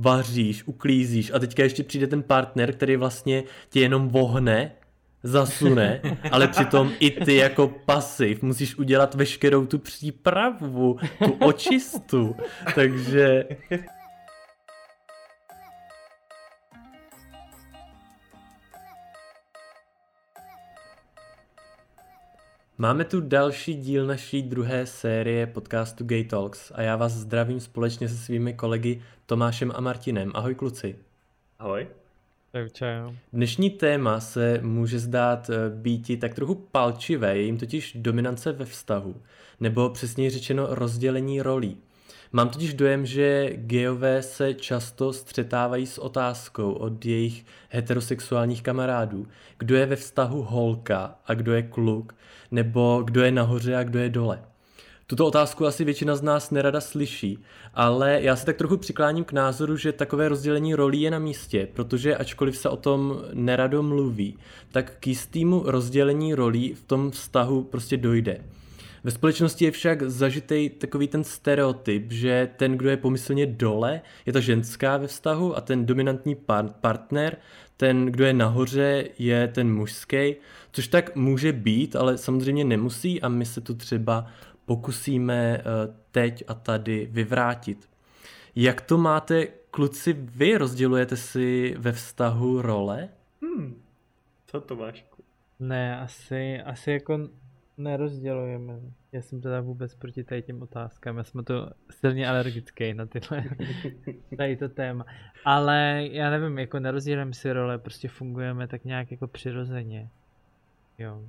vaříš, uklízíš. A teďka ještě přijde ten partner, který vlastně tě jenom vohne, zasune, ale přitom i ty jako pasiv musíš udělat veškerou tu přípravu, tu očistu, takže Máme tu další díl naší druhé série podcastu Gay Talks a já vás zdravím společně se svými kolegy Tomášem a Martinem. Ahoj kluci. Ahoj. Čau. Dnešní téma se může zdát eh, býti tak trochu palčivé, je jim totiž dominance ve vztahu, nebo přesněji řečeno rozdělení rolí. Mám totiž dojem, že geové se často střetávají s otázkou od jejich heterosexuálních kamarádů, kdo je ve vztahu holka a kdo je kluk, nebo kdo je nahoře a kdo je dole. Tuto otázku asi většina z nás nerada slyší, ale já se tak trochu přikláním k názoru, že takové rozdělení rolí je na místě, protože ačkoliv se o tom nerado mluví, tak k jistému rozdělení rolí v tom vztahu prostě dojde. Ve společnosti je však zažitý takový ten stereotyp, že ten, kdo je pomyslně dole, je ta ženská ve vztahu a ten dominantní par- partner, ten, kdo je nahoře, je ten mužský, což tak může být, ale samozřejmě nemusí a my se tu třeba pokusíme eh, teď a tady vyvrátit. Jak to máte, kluci, vy? Rozdělujete si ve vztahu role? Hmm. Co to máš? Ne, asi, asi jako nerozdělujeme. Já jsem teda vůbec proti tady těm otázkám. Já jsem to silně alergický na tyhle, tady to téma. Ale já nevím, jako nerozdělujeme si role, prostě fungujeme tak nějak jako přirozeně. Jo.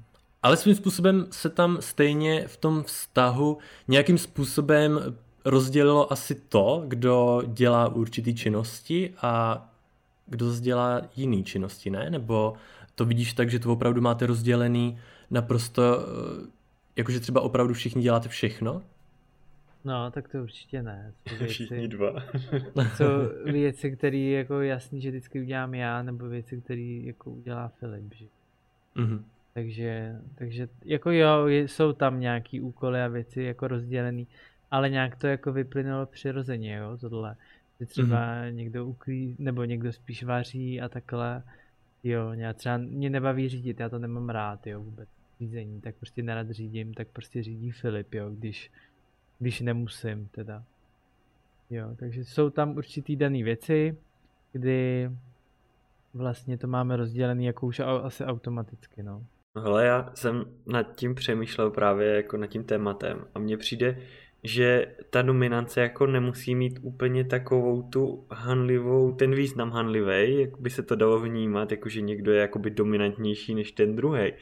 Ale svým způsobem se tam stejně v tom vztahu nějakým způsobem rozdělilo asi to, kdo dělá určitý činnosti a kdo dělá jiný činnosti, ne? Nebo to vidíš tak, že to opravdu máte rozdělený naprosto, eh, jakože třeba opravdu všichni děláte všechno? No, tak to určitě ne. věci, Všichni dva. jsou věci, které jako jasný, že vždycky udělám já, nebo věci, které jako udělá Filip. Že? Mm-hmm. Takže, takže jako jo, jsou tam nějaký úkoly a věci jako rozdělený, ale nějak to jako vyplynulo přirozeně, jo, tohle. Že třeba mm-hmm. někdo uklí, nebo někdo spíš vaří a takhle. Jo, já třeba mě nebaví řídit, já to nemám rád, jo, vůbec řízení, tak prostě nerad řídím, tak prostě řídí Filip, jo, když, když nemusím teda. Jo, takže jsou tam určitý dané věci, kdy vlastně to máme rozdělený jako už asi automaticky, no. Hele, já jsem nad tím přemýšlel právě jako nad tím tématem a mně přijde, že ta dominance jako nemusí mít úplně takovou tu hanlivou, ten význam hanlivý, jak by se to dalo vnímat, jako že někdo je jakoby dominantnější než ten druhý.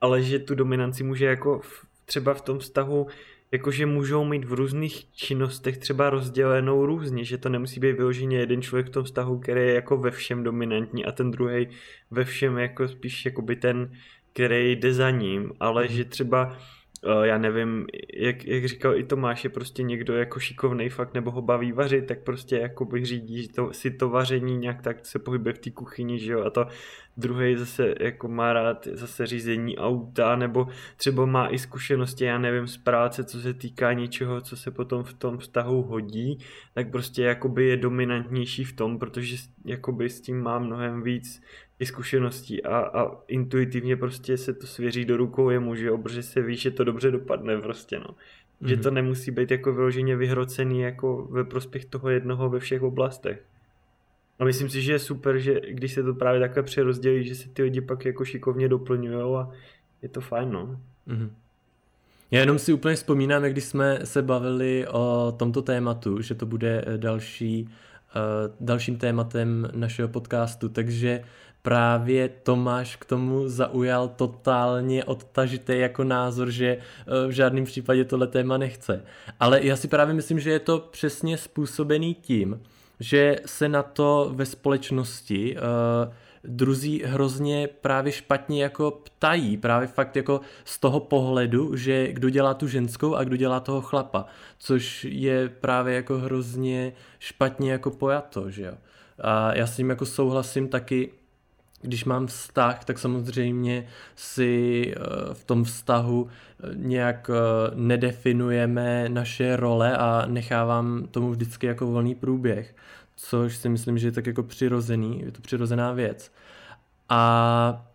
Ale že tu dominanci může jako v, třeba v tom vztahu jakože můžou mít v různých činnostech třeba rozdělenou různě, že to nemusí být vyloženě jeden člověk v tom vztahu, který je jako ve všem dominantní a ten druhý ve všem jako spíš jakoby ten který jde za ním, ale mm. že třeba já nevím, jak, jak říkal i Tomáš, je prostě někdo jako šikovný fakt nebo ho baví vařit, tak prostě jako bych řídí to, si to vaření nějak tak se pohybuje v té kuchyni, že jo, a to druhý zase jako má rád zase řízení auta, nebo třeba má i zkušenosti, já nevím, z práce, co se týká něčeho, co se potom v tom vztahu hodí, tak prostě jakoby je dominantnější v tom, protože jakoby s tím má mnohem víc i zkušeností a, a intuitivně prostě se to svěří do rukou jemu, že jo, protože se ví, že to dobře dopadne prostě, no. Mm-hmm. Že mhm. to nemusí být jako vyloženě vyhrocený jako ve prospěch toho jednoho ve všech oblastech. A myslím si, že je super, že když se to právě takhle přerozdělí, že se ty lidi pak jako šikovně doplňují a je to fajn, no. Mm-hmm. Já jenom si úplně vzpomínám, když jsme se bavili o tomto tématu, že to bude další, uh, dalším tématem našeho podcastu, takže právě Tomáš k tomu zaujal totálně odtažitý jako názor, že eh, v žádném případě tohle téma nechce. Ale já si právě myslím, že je to přesně způsobený tím, že se na to ve společnosti uh, druzí hrozně právě špatně jako ptají, právě fakt jako z toho pohledu, že kdo dělá tu ženskou a kdo dělá toho chlapa, což je právě jako hrozně špatně jako pojato, že jo. A já s tím jako souhlasím taky, když mám vztah, tak samozřejmě si eh, v tom vztahu eh, nějak eh, nedefinujeme naše role a nechávám tomu vždycky jako volný průběh. což si myslím, že je tak jako přirozený, je to přirozená věc. A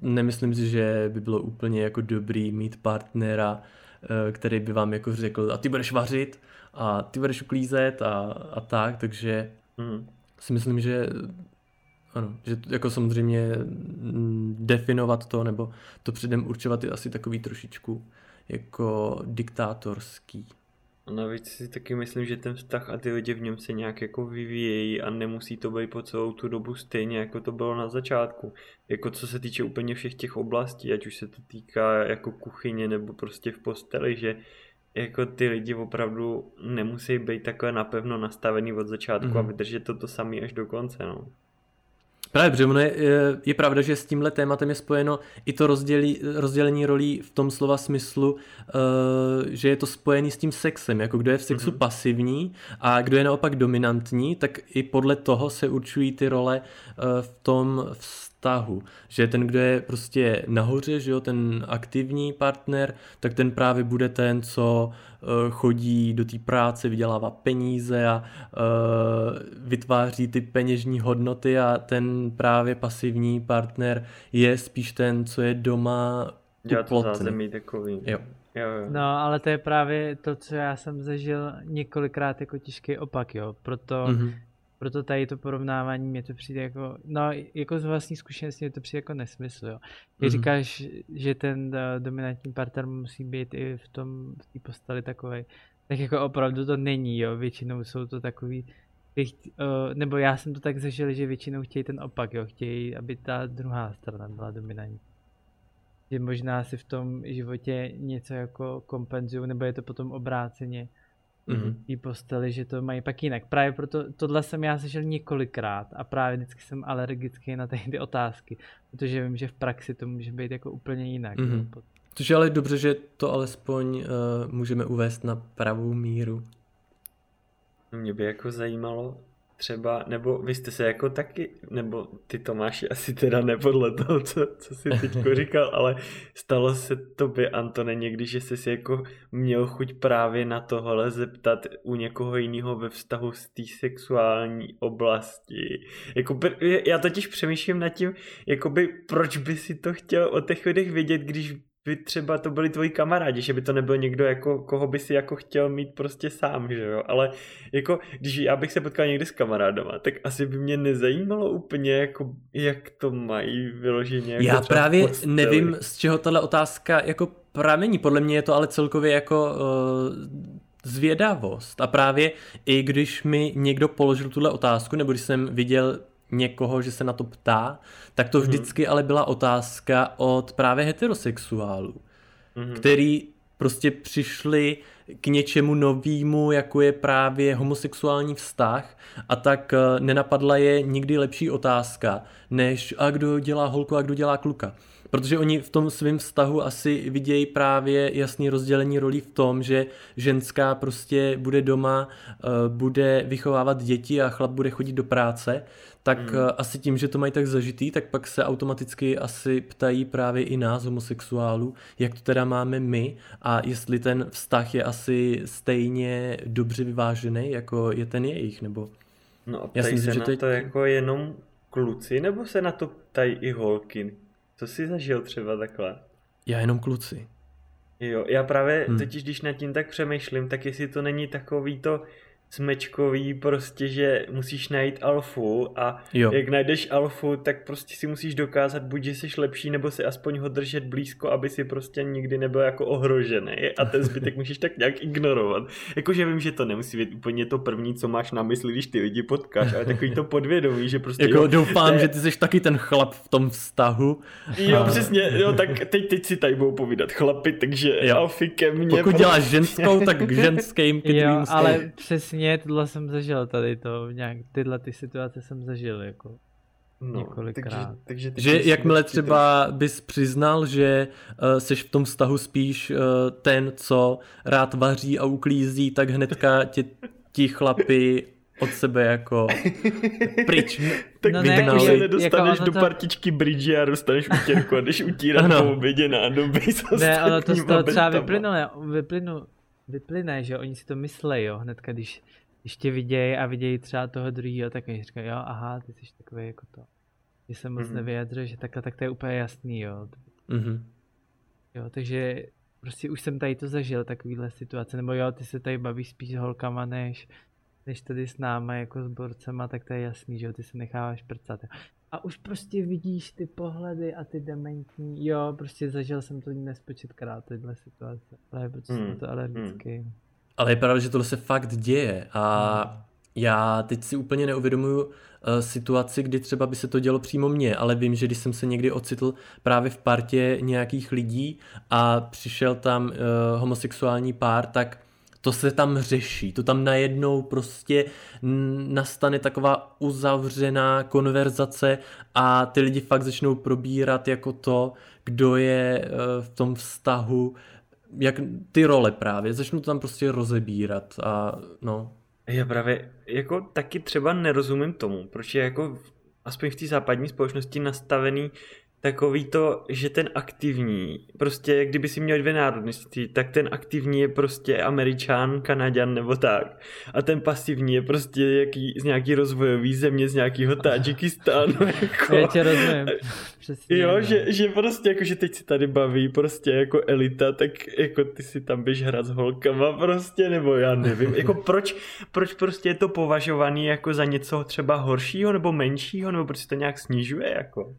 nemyslím si, že by bylo úplně jako dobrý mít partnera, který by vám jako řekl, a ty budeš vařit, a ty budeš uklízet a, a tak, takže mm. si myslím, že ano, že jako samozřejmě mm, definovat to, nebo to předem určovat je asi takový trošičku jako diktátorský. A navíc si taky myslím, že ten vztah a ty lidi v něm se nějak jako vyvíjejí a nemusí to být po celou tu dobu stejně, jako to bylo na začátku. Jako co se týče úplně všech těch oblastí, ať už se to týká jako kuchyně nebo prostě v posteli, že jako ty lidi opravdu nemusí být takhle napevno nastavený od začátku mm-hmm. a mhm. vydržet to to samý až do konce, no. Právě, protože ono je, je pravda, že s tímhle tématem je spojeno i to rozdělí, rozdělení rolí v tom slova smyslu, uh, že je to spojený s tím sexem, jako kdo je v sexu mm-hmm. pasivní a kdo je naopak dominantní, tak i podle toho se určují ty role uh, v tom vztahu. Že ten, kdo je prostě nahoře, že jo, ten aktivní partner, tak ten právě bude ten, co uh, chodí do té práce, vydělává peníze a uh, vytváří ty peněžní hodnoty a ten právě pasivní partner je spíš ten, co je doma Dělá to zázemí takový. Jo. Jo, jo. No, ale to je právě to, co já jsem zažil několikrát jako těžký opak, jo. Proto mm-hmm. Proto tady to porovnávání mě to přijde jako, no jako z vlastní zkušenosti mě to přijde jako nesmysl, jo. Když mm-hmm. říkáš, že ten uh, dominantní partner musí být i v tom, v té posteli takový, tak jako opravdu to není, jo. Většinou jsou to takový, uh, nebo já jsem to tak zažil, že většinou chtějí ten opak, jo. Chtějí, aby ta druhá strana byla dominantní. Že možná si v tom životě něco jako kompenzují, nebo je to potom obráceně mm-hmm. té posteli, že to mají pak jinak. Právě proto tohle jsem já zažil několikrát a právě vždycky jsem alergický na ty otázky, protože vím, že v praxi to může být jako úplně jinak. Mm-hmm. Což je ale dobře, že to alespoň uh, můžeme uvést na pravou míru. Mě by jako zajímalo, třeba, nebo vy jste se jako taky, nebo ty Tomáši asi teda nepodle toho, co, co jsi teď říkal, ale stalo se tobě, Antone, někdy, že jsi si jako měl chuť právě na tohle zeptat u někoho jiného ve vztahu z té sexuální oblasti. Jako, já totiž přemýšlím nad tím, jakoby, proč by si to chtěl o těch lidech vědět, když by třeba to byli tvoji kamarádi, že by to nebyl někdo, jako, koho by si jako chtěl mít prostě sám, že jo, ale jako, když já bych se potkal někdy s kamarádama, tak asi by mě nezajímalo úplně, jako, jak to mají vyloženě. Jako já právě posteli. nevím, z čeho tahle otázka jako pramení, podle mě je to ale celkově jako uh, zvědavost a právě i když mi někdo položil tuhle otázku, nebo když jsem viděl někoho, že se na to ptá, tak to mhm. vždycky ale byla otázka od právě heterosexuálů, mm. který prostě přišli k něčemu novému, jako je právě homosexuální vztah a tak eh, nenapadla je nikdy lepší otázka, než a kdo dělá holku a kdo dělá kluka. Protože oni v tom svém vztahu asi vidějí právě jasný rozdělení rolí v tom, že ženská prostě bude doma, eh, bude vychovávat děti a chlap bude chodit do práce, tak hmm. Eh, asi tím, že to mají tak zažitý, tak pak se automaticky asi ptají právě i nás, homosexuálů, jak to teda máme my a jestli ten vztah je asi stejně dobře vyvážený, jako je ten jejich, nebo... No a ptají se že na to, je... to jako jenom kluci, nebo se na to ptají i holky? Co jsi zažil třeba takhle? Já jenom kluci. Jo, já právě hmm. totiž, když nad tím tak přemýšlím, tak jestli to není takový to, smečkový prostě, že musíš najít alfu a jo. jak najdeš alfu, tak prostě si musíš dokázat buď, že jsi lepší, nebo si aspoň ho držet blízko, aby si prostě nikdy nebyl jako ohrožený a ten zbytek musíš tak nějak ignorovat. Jakože vím, že to nemusí být úplně to první, co máš na mysli, když ty lidi potkáš, ale takový to podvědomí, že prostě... jako jo, doufám, je... že ty jsi taky ten chlap v tom vztahu. Jo, a... přesně, jo, tak teď, teď si tady budou povídat chlapi, takže jo. alfy ke mně. Pokud děláš ženskou, tak k ženským, k jo, ale přesně přesně tohle jsem zažil tady to, nějak tyhle ty situace jsem zažil jako no, několikrát. Takže, takže že jakmile třeba bys přiznal, že uh, seš v tom vztahu spíš uh, ten, co rád vaří a uklízí, tak hnedka tě ti chlapi od sebe jako pryč. tak no ne, už se nedostaneš jako do to... partičky bridge a dostaneš utěrku a jdeš utírat po obědě nádoby. Ne, ono to z toho třeba vyplyne, vyplynu, vyplyne, že oni si to myslí, jo, hnedka když ještě vidějí a vidějí třeba toho druhého, tak oni říkají, jo, aha, ty jsi takový jako to. Ty se moc mm-hmm. nevyjadřuješ, že takhle, tak to je úplně jasný, jo. Mm-hmm. Jo, takže prostě už jsem tady to zažil, takovýhle situace, nebo jo, ty se tady bavíš spíš s holkama, než, než tady s náma jako s borcema, tak to je jasný, že jo, ty se necháváš prcat. A už prostě vidíš ty pohledy a ty dementní, jo, prostě zažil jsem to nespočetkrát, tyhle situace, ale prostě hmm. jsem to alergický. Hmm. Ale je pravda, že tohle se fakt děje a hmm. já teď si úplně neuvědomuju uh, situaci, kdy třeba by se to dělo přímo mně, ale vím, že když jsem se někdy ocitl právě v partě nějakých lidí a přišel tam uh, homosexuální pár, tak to se tam řeší, to tam najednou prostě nastane taková uzavřená konverzace a ty lidi fakt začnou probírat jako to, kdo je eh, v tom vztahu, jak ty role právě, začnou to tam prostě rozebírat a no. Já právě jako taky třeba nerozumím tomu, proč je jako aspoň v té západní společnosti nastavený takový to, že ten aktivní, prostě kdyby si měl dvě národnosti, tak ten aktivní je prostě američan, kanaděn nebo tak. A ten pasivní je prostě jaký, z nějaký rozvojový země, z nějakého Tadžikistánu. Jako. Já tě rozumím. Přesně, jo, no. že, že, prostě jako, že teď si tady baví prostě jako elita, tak jako ty si tam běž hrát s holkama prostě, nebo já nevím. Jako proč, proč prostě je to považovaný jako za něco třeba horšího nebo menšího, nebo proč se to nějak snižuje jako?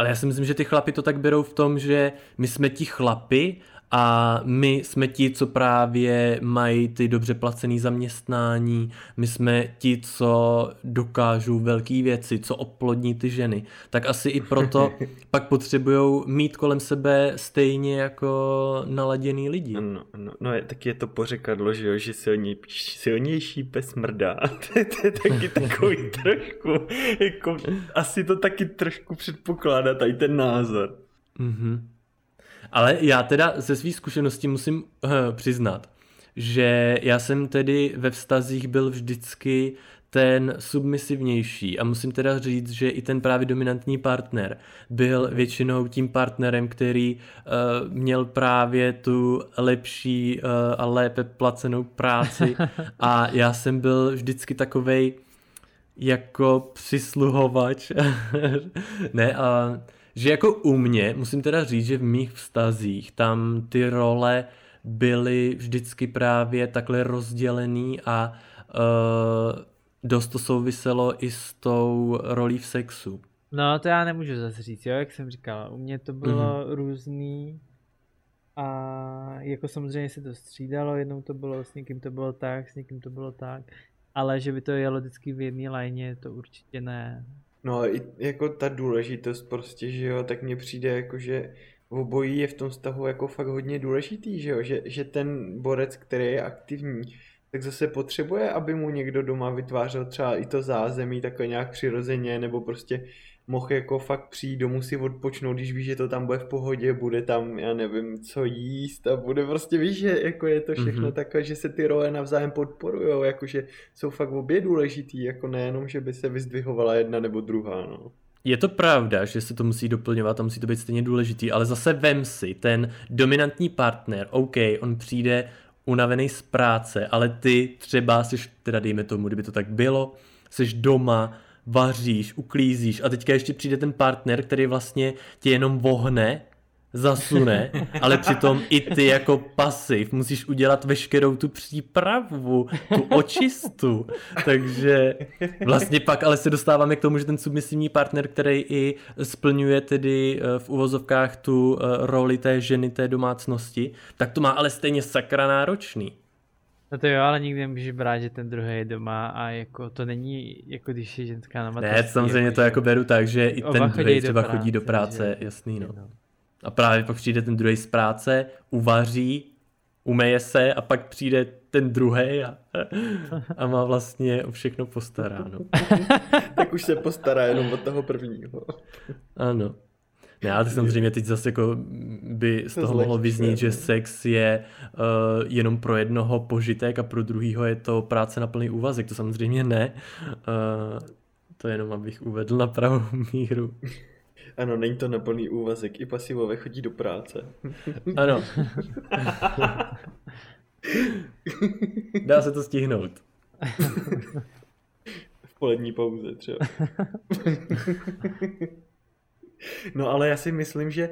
Ale já si myslím, že ty chlapy to tak berou v tom, že my jsme ti chlapy a my jsme ti, co právě mají ty dobře placený zaměstnání, my jsme ti, co dokážou velké věci, co oplodní ty ženy. Tak asi i proto pak potřebují mít kolem sebe stejně jako naladěný lidi. No, no, no je, taky je to pořekadlo, že jo, že silněj, silnější pes mrdá. to, je, to je taky takový trošku, jako, asi to taky trošku předpokládá tady ten názor. Mhm. Ale já teda ze svých zkušeností musím uh, přiznat, že já jsem tedy ve vztazích byl vždycky ten submisivnější a musím teda říct, že i ten právě dominantní partner byl většinou tím partnerem, který uh, měl právě tu lepší uh, a lépe placenou práci a já jsem byl vždycky takovej jako přisluhovač. ne, a uh, že jako u mě, musím teda říct, že v mých vztazích tam ty role byly vždycky právě takhle rozdělený a uh, dost to souviselo i s tou rolí v sexu. No to já nemůžu zase říct, jo, jak jsem říkal, u mě to bylo mm-hmm. různý a jako samozřejmě se to střídalo, jednou to bylo, s někým to bylo tak, s někým to bylo tak, ale že by to jelo vždycky v jedné lajně, to určitě ne. No i jako ta důležitost prostě, že jo, tak mně přijde jako, že obojí je v tom vztahu jako fakt hodně důležitý, že jo, že, že ten borec, který je aktivní, tak zase potřebuje, aby mu někdo doma vytvářel třeba i to zázemí takhle nějak přirozeně, nebo prostě mohl jako fakt přijít domů si odpočnout, když víš, že to tam bude v pohodě, bude tam, já nevím, co jíst a bude prostě, víš, že jako je to všechno mm-hmm. takové, že se ty role navzájem podporujou, jakože jsou fakt obě důležitý, jako nejenom, že by se vyzdvihovala jedna nebo druhá, no. Je to pravda, že se to musí doplňovat a musí to být stejně důležitý, ale zase vem si, ten dominantní partner, OK, on přijde unavený z práce, ale ty třeba jsi, teda dejme tomu, kdyby to tak bylo, jsi doma, vaříš, uklízíš a teďka ještě přijde ten partner, který vlastně tě jenom vohne, zasune, ale přitom i ty jako pasiv musíš udělat veškerou tu přípravu, tu očistu, takže vlastně pak ale se dostáváme k tomu, že ten submisivní partner, který i splňuje tedy eh, v uvozovkách tu eh, roli té ženy, té domácnosti, tak to má ale stejně sakra náročný. No to jo, ale nikdy nemůžeš brát, že ten druhý je doma a jako to není, jako když je ženská na mateřství. Ne, samozřejmě jako, to jako beru tak, že i ten druhý třeba práce, chodí do práce, že... jasný no. no. A právě pak přijde ten druhý z práce, uvaří, umeje se a pak přijde ten druhý a, a má vlastně o všechno postaráno. tak už se postará jenom od toho prvního. ano. Ne, ale samozřejmě teď zase jako by z toho mohlo vyznít, že sex je uh, jenom pro jednoho požitek a pro druhýho je to práce na plný úvazek. To samozřejmě ne. Uh, to jenom abych uvedl na pravou míru. Ano, není to na plný úvazek. I pasivové chodí do práce. Ano. Dá se to stihnout. v polední pauze třeba. no ale já si myslím, že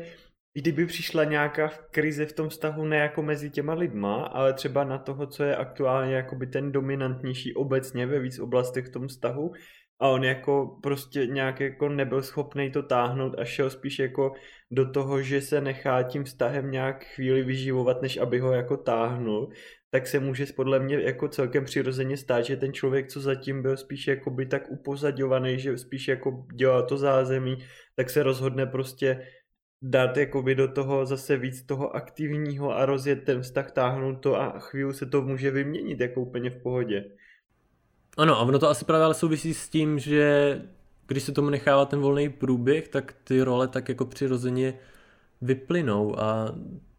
kdyby přišla nějaká krize v tom vztahu ne jako mezi těma lidma, ale třeba na toho, co je aktuálně jakoby ten dominantnější obecně ve víc oblastech v tom vztahu a on jako prostě nějak jako nebyl schopný to táhnout a šel spíš jako do toho, že se nechá tím vztahem nějak chvíli vyživovat, než aby ho jako táhnul, tak se může podle mě jako celkem přirozeně stát, že ten člověk, co zatím byl spíš jako by tak upozadňovaný, že spíš jako dělal to zázemí, tak se rozhodne prostě dát jakoby do toho zase víc toho aktivního a rozjet ten vztah, táhnout to a chvíli se to může vyměnit jako úplně v pohodě. Ano, a ono to asi právě ale souvisí s tím, že když se tomu nechává ten volný průběh, tak ty role tak jako přirozeně vyplynou a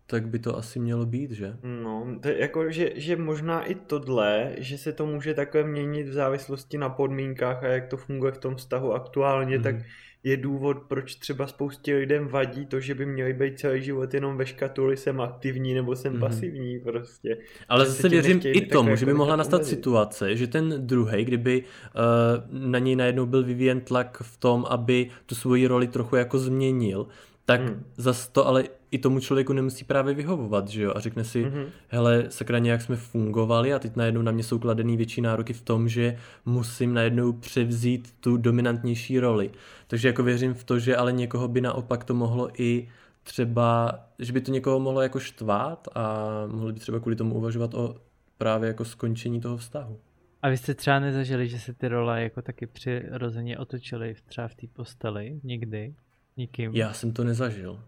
tak by to asi mělo být, že? No, to je jako, že, že možná i tohle, že se to může takhle měnit v závislosti na podmínkách a jak to funguje v tom vztahu aktuálně, mm-hmm. tak je důvod, proč třeba spoustě lidem vadí to, že by měli být celý život jenom ve škatuli, jsem aktivní nebo jsem mm-hmm. pasivní prostě. Ale zase se věřím i tomu, že by jako mohla nastat omezit. situace, že ten druhý, kdyby uh, na něj najednou byl vyvíjen tlak v tom, aby tu svoji roli trochu jako změnil, tak hmm. zas to ale i tomu člověku nemusí právě vyhovovat, že jo? A řekne si, mm-hmm. hele, sakra, nějak jsme fungovali a teď najednou na mě jsou kladený větší nároky v tom, že musím najednou převzít tu dominantnější roli. Takže jako věřím v to, že ale někoho by naopak to mohlo i třeba, že by to někoho mohlo jako štvát a mohli by třeba kvůli tomu uvažovat o právě jako skončení toho vztahu. A vy jste třeba nezažili, že se ty role jako taky přirozeně otočily třeba v té posteli někdy? Nikým? Já jsem to nezažil.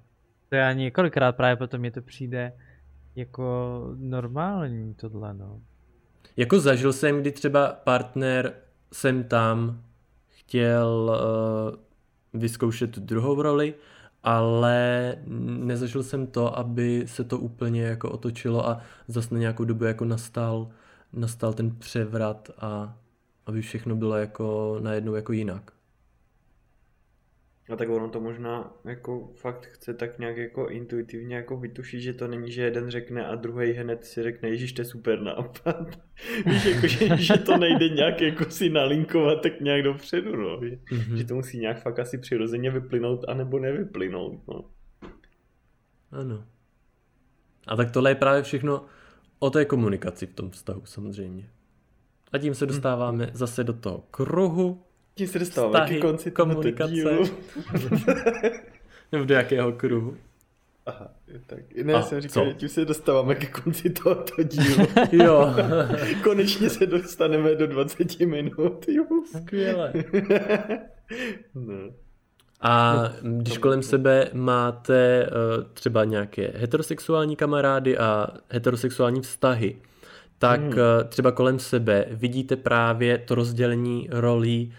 To já několikrát právě potom mě to přijde jako normální tohle, no. Jako zažil jsem, kdy třeba partner jsem tam chtěl uh, vyzkoušet tu druhou roli, ale nezažil jsem to, aby se to úplně jako otočilo a zase na nějakou dobu jako nastal, nastal ten převrat a aby všechno bylo jako najednou jako jinak. A tak ono to možná jako fakt chce tak nějak jako intuitivně jako vytušit, že to není, že jeden řekne a druhý hned si řekne, ježiš, to je super nápad. Víš, jako, že, že, to nejde nějak jako si nalinkovat tak nějak dopředu, no. Mm-hmm. Že to musí nějak fakt asi přirozeně vyplynout, anebo nevyplynout, no. Ano. A tak tohle je právě všechno o té komunikaci v tom vztahu samozřejmě. A tím se dostáváme hmm. zase do toho kruhu, tím se dostáváme ke konci komunikace. dílu. Nebo do jakého kruhu? Aha, tak. Ne, A, jsem říkal, co? že tím se dostáváme ke konci tohoto dílu. jo. Konečně se dostaneme do 20 minut. Jo. Skvěle. no. A když kolem sebe máte uh, třeba nějaké heterosexuální kamarády a heterosexuální vztahy, tak hmm. uh, třeba kolem sebe vidíte právě to rozdělení rolí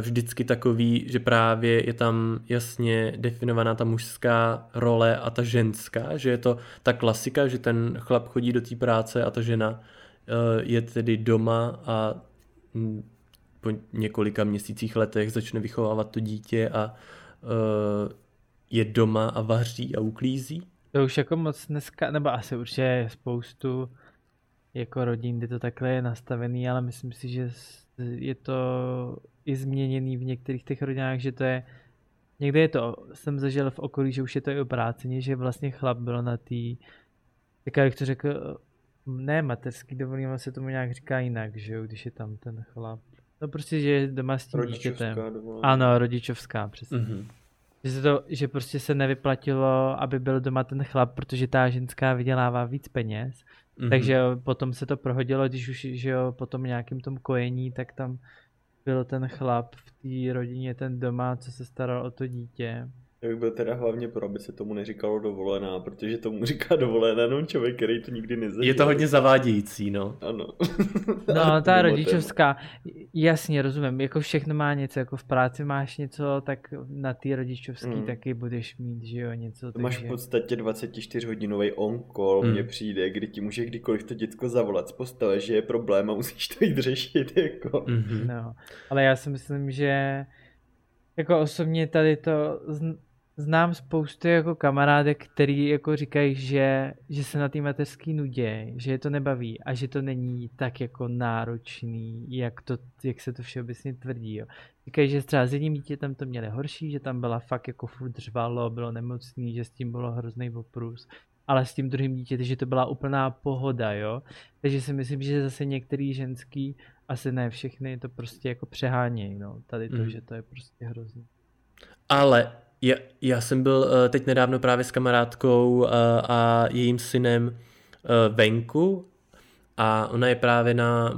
vždycky takový, že právě je tam jasně definovaná ta mužská role a ta ženská, že je to ta klasika, že ten chlap chodí do té práce a ta žena eh, je tedy doma a po několika měsících letech začne vychovávat to dítě a eh, je doma a vaří a uklízí. To už jako moc dneska, nebo asi určitě spoustu jako rodin, kde to takhle je nastavený, ale myslím si, že je to i změněný v některých těch rodinách, že to je, někde je to, jsem zažil v okolí, že už je to i obráceně, že vlastně chlap byl na tý, tak jak to řekl, ne mateřský dovolím, ale se tomu nějak říká jinak, že jo, když je tam ten chlap. No prostě, že je doma s tím dítětem. Ano, rodičovská, přesně. Mm-hmm. Že, se to, že prostě se nevyplatilo, aby byl doma ten chlap, protože ta ženská vydělává víc peněz. Mm-hmm. Takže potom se to prohodilo, když už že jo, potom nějakým tom kojení, tak tam byl ten chlap v té rodině, ten doma, co se staral o to dítě. Já bych byl teda hlavně pro, aby se tomu neříkalo dovolená, protože tomu říká dovolená no člověk, který to nikdy nezažil. Je to hodně zavádějící, no. Ano. no, ta rodičovská, jasně, rozumím, jako všechno má něco, jako v práci máš něco, tak na té rodičovský mm. taky budeš mít, že jo, něco. To takže... Máš v podstatě 24 hodinový on-call, mm. mně přijde, kdy ti může kdykoliv to děcko zavolat z postele, že je problém a musíš to jít řešit, jako. Mm-hmm. No, ale já si myslím, že jako osobně tady to znám spoustu jako kamarádek, který jako říkají, že, že se na té mateřský nudě, že je to nebaví a že to není tak jako náročný, jak, to, jak se to všeobecně tvrdí. Jo. Říkají, že třeba s jedním dítětem to měli horší, že tam byla fakt jako furt řvalo, bylo nemocný, že s tím bylo hrozný oprus, ale s tím druhým dítětem, že to byla úplná pohoda, jo. Takže si myslím, že zase některý ženský, asi ne všechny, to prostě jako přehánějí, no. Tady to, mm. že to je prostě hrozný. Ale já, já jsem byl uh, teď nedávno právě s kamarádkou uh, a jejím synem uh, venku a ona je právě na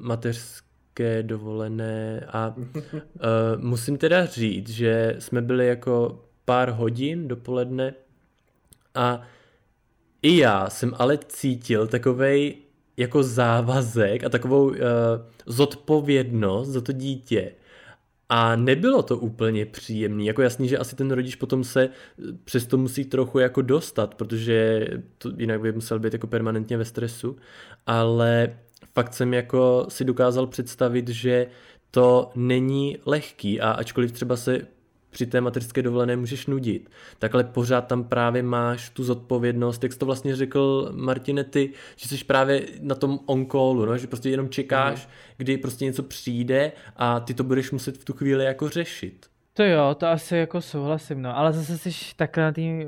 mateřské dovolené a musím teda říct, že jsme byli jako pár hodin dopoledne a i já jsem ale cítil takovej jako závazek a takovou uh, zodpovědnost za to dítě. A nebylo to úplně příjemný. Jako jasný, že asi ten rodič potom se přesto musí trochu jako dostat, protože to jinak by musel být jako permanentně ve stresu. Ale fakt jsem jako si dokázal představit, že to není lehký a ačkoliv třeba se při té mateřské dovolené můžeš nudit, tak ale pořád tam právě máš tu zodpovědnost, jak jsi to vlastně řekl Martine ty, že jsi právě na tom on no? že prostě jenom čekáš, mm. kdy prostě něco přijde a ty to budeš muset v tu chvíli jako řešit. To jo, to asi jako souhlasím, no, ale zase jsi takhle na, tý,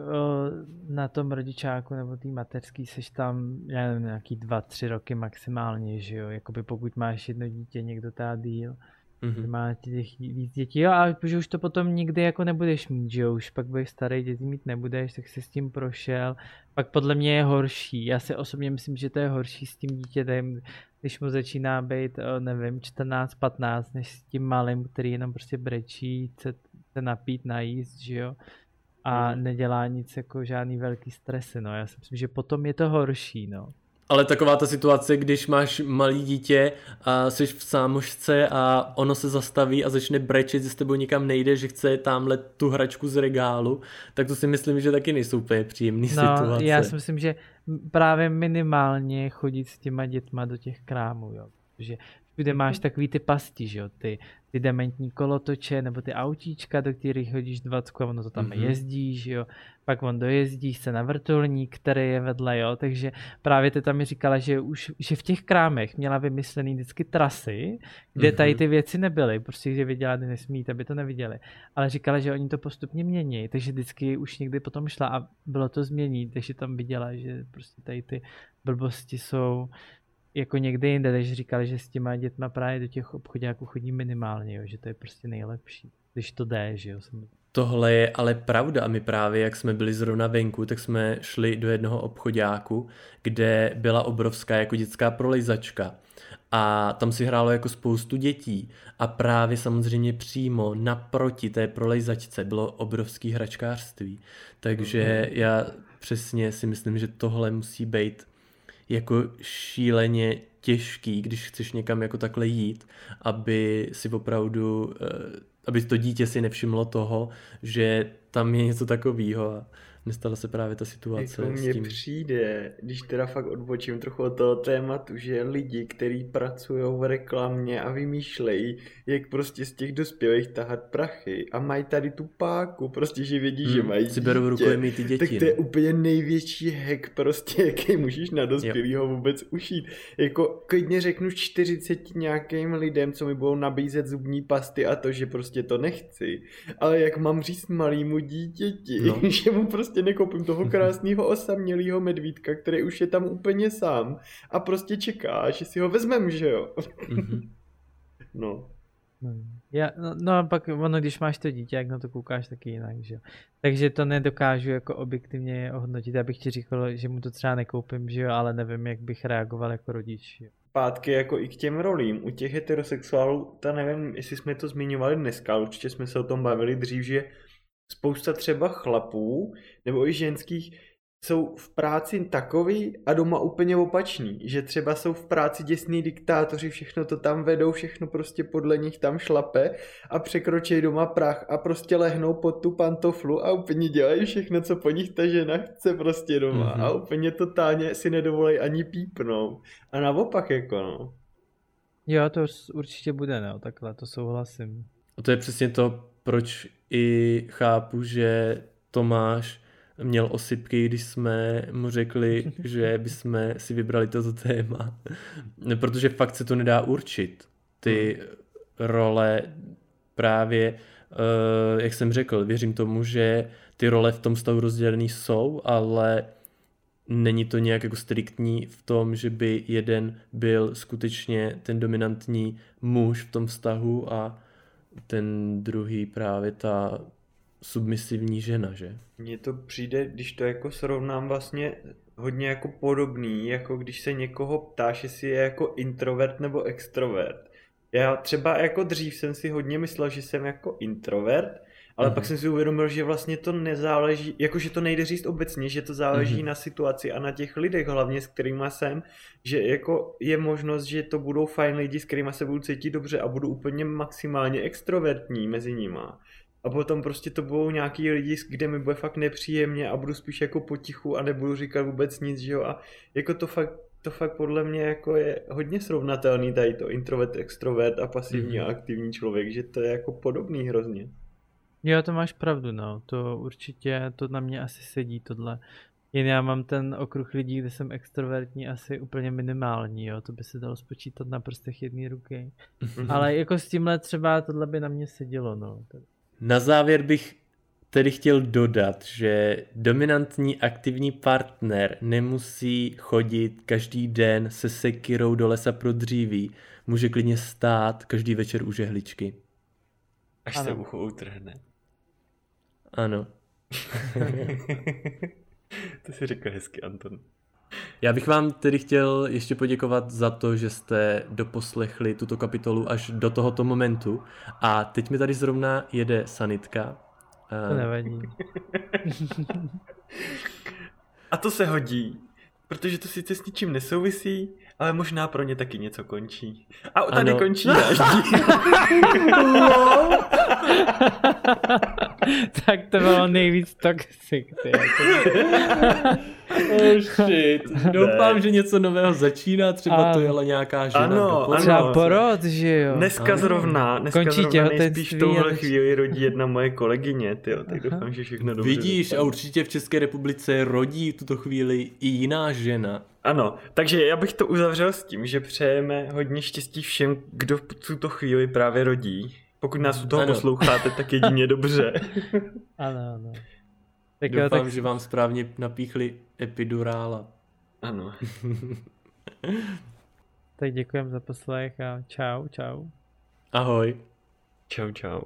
na tom rodičáku nebo tý mateřský, jsi tam, já nevím, nějaký dva, tři roky maximálně, že jo, jakoby pokud máš jedno dítě, někdo tá díl, mm-hmm. má těch víc dětí, jo, a že už to potom nikdy jako nebudeš mít, že jo, už pak budeš starý, děti mít nebudeš, tak si s tím prošel, pak podle mě je horší, já si osobně myslím, že to je horší s tím dítětem, když mu začíná být, nevím, 14, 15, než s tím malým, který jenom prostě brečí, chce se napít, najíst, že jo, a mm. nedělá nic jako žádný velký stresy, no, já si myslím, že potom je to horší, no. Ale taková ta situace, když máš malý dítě a jsi v sámošce a ono se zastaví a začne brečet, že s tebou nikam nejde, že chce tamhle tu hračku z regálu, tak to si myslím, že taky nejsou úplně příjemné no, situace. já si myslím, že právě minimálně chodit s těma dětma do těch krámů, jo. Že všude máš mhm. takový ty pasti, že jo, ty, ty dementní kolotoče nebo ty autíčka, do kterých hodíš 20 a ono to tam mm-hmm. jezdí, že jo, pak on dojezdí se na vrtulník, který je vedle, jo, takže právě ty tam mi říkala, že už že v těch krámech měla vymyslený vždycky trasy, kde mm-hmm. tady ty věci nebyly, prostě že viděla, že nesmí, aby to neviděli, ale říkala, že oni to postupně mění, takže vždycky už někdy potom šla a bylo to změnit, takže tam viděla, že prostě tady ty blbosti jsou jako někde jinde, když říkali, že s těma dětma právě do těch obchodáků chodí minimálně, jo, že to je prostě nejlepší, když to jde, že jo. Tohle je ale pravda a my právě, jak jsme byli zrovna venku, tak jsme šli do jednoho obchodáku, kde byla obrovská jako dětská prolejzačka a tam si hrálo jako spoustu dětí a právě samozřejmě přímo naproti té prolejzačce bylo obrovský hračkářství. Takže mhm. já přesně si myslím, že tohle musí být jako šíleně těžký, když chceš někam jako takhle jít, aby si opravdu, eh, aby to dítě si nevšimlo toho, že tam je něco takového nestala se právě ta situace jako mně přijde, když teda fakt odbočím trochu od toho tématu, že lidi, kteří pracují v reklamě a vymýšlejí, jak prostě z těch dospělých tahat prachy a mají tady tu páku, prostě, že vědí, hmm, že mají si berou rukojmí ty děti. Tak to je no. úplně největší hack prostě, jaký můžeš na dospělého vůbec ušít. Jako klidně řeknu 40 nějakým lidem, co mi budou nabízet zubní pasty a to, že prostě to nechci. Ale jak mám říct malýmu dítěti, no. že mu prostě prostě nekoupím toho krásného osamělého medvídka, který už je tam úplně sám a prostě čeká, že si ho vezmem, že jo. Mhm. no. Já, no, no a pak ono, když máš to dítě, jak na to koukáš taky jinak, že jo. Takže to nedokážu jako objektivně ohodnotit, abych ti říkal, že mu to třeba nekoupím, že jo, ale nevím, jak bych reagoval jako rodič. Jo. Pátky jako i k těm rolím. U těch heterosexuálů, ta nevím, jestli jsme to zmiňovali dneska, určitě jsme se o tom bavili dřív, že spousta třeba chlapů nebo i ženských jsou v práci takový a doma úplně opační, že třeba jsou v práci děsní diktátoři, všechno to tam vedou, všechno prostě podle nich tam šlape a překročí doma prach a prostě lehnou pod tu pantoflu a úplně dělají všechno, co po nich ta žena chce prostě doma mm-hmm. a úplně totálně si nedovolej ani pípnout. A naopak jako no. Jo, to určitě bude, no, takhle, to souhlasím. A to je přesně to, proč i chápu, že Tomáš měl osypky, když jsme mu řekli, že bychom si vybrali toto téma. Protože fakt se to nedá určit. Ty role právě, eh, jak jsem řekl, věřím tomu, že ty role v tom stavu rozdělený jsou, ale není to nějak jako striktní v tom, že by jeden byl skutečně ten dominantní muž v tom vztahu a ten druhý právě ta submisivní žena, že? Mně to přijde, když to jako srovnám vlastně hodně jako podobný, jako když se někoho ptáš, jestli je jako introvert nebo extrovert. Já třeba jako dřív jsem si hodně myslel, že jsem jako introvert, ale mm-hmm. pak jsem si uvědomil, že vlastně to nezáleží, jakože to nejde říct obecně, že to záleží mm-hmm. na situaci a na těch lidech, hlavně s kterými jsem, že jako je možnost, že to budou fajn lidi, s kterými se budu cítit dobře a budu úplně maximálně extrovertní mezi nima. A potom prostě to budou nějaký lidi, kde mi bude fakt nepříjemně a budu spíš jako potichu a nebudu říkat vůbec nic, že jo. A jako to fakt, to fakt podle mě jako je hodně srovnatelný tady to introvert, extrovert a pasivní mm-hmm. a aktivní člověk, že to je jako podobný hrozně. Jo, to máš pravdu, no. To určitě, to na mě asi sedí tohle. Jen já mám ten okruh lidí, kde jsem extrovertní asi úplně minimální, jo. To by se dalo spočítat na prstech jedné ruky. Mhm. Ale jako s tímhle třeba tohle by na mě sedělo, no. Na závěr bych tedy chtěl dodat, že dominantní aktivní partner nemusí chodit každý den se sekirou do lesa pro dříví. Může klidně stát každý večer u žehličky. Až ano. se ucho utrhne. Ano. to si řekl hezky, Anton. Já bych vám tedy chtěl ještě poděkovat za to, že jste doposlechli tuto kapitolu až do tohoto momentu. A teď mi tady zrovna jede sanitka. To nevadí. A to se hodí, protože to sice s ničím nesouvisí, ale možná pro ně taky něco končí. A tady ano. končí náš tak to bylo nejvíc toxic. Ty, oh shit. Doufám, že něco nového začíná, třeba a... to jela nějaká žena. Ano, ano. Třeba porod, že jo. Dneska ano. zrovna, dneska Končí zrovna nejspíš v touhle chvíli rodí jedna moje kolegyně, tyjo, tak doufám, že všechno dobře Vidíš, dopadne. a určitě v České republice rodí v tuto chvíli i jiná žena. Ano, takže já bych to uzavřel s tím, že přejeme hodně štěstí všem, kdo v tuto chvíli právě rodí. Pokud nás u toho ano. posloucháte, tak jedině dobře. ano, ano. Tak Doufám, jo, tak... že vám správně napíchli epidurála. Ano. tak děkujem za poslech a čau, čau. Ahoj. Čau, čau.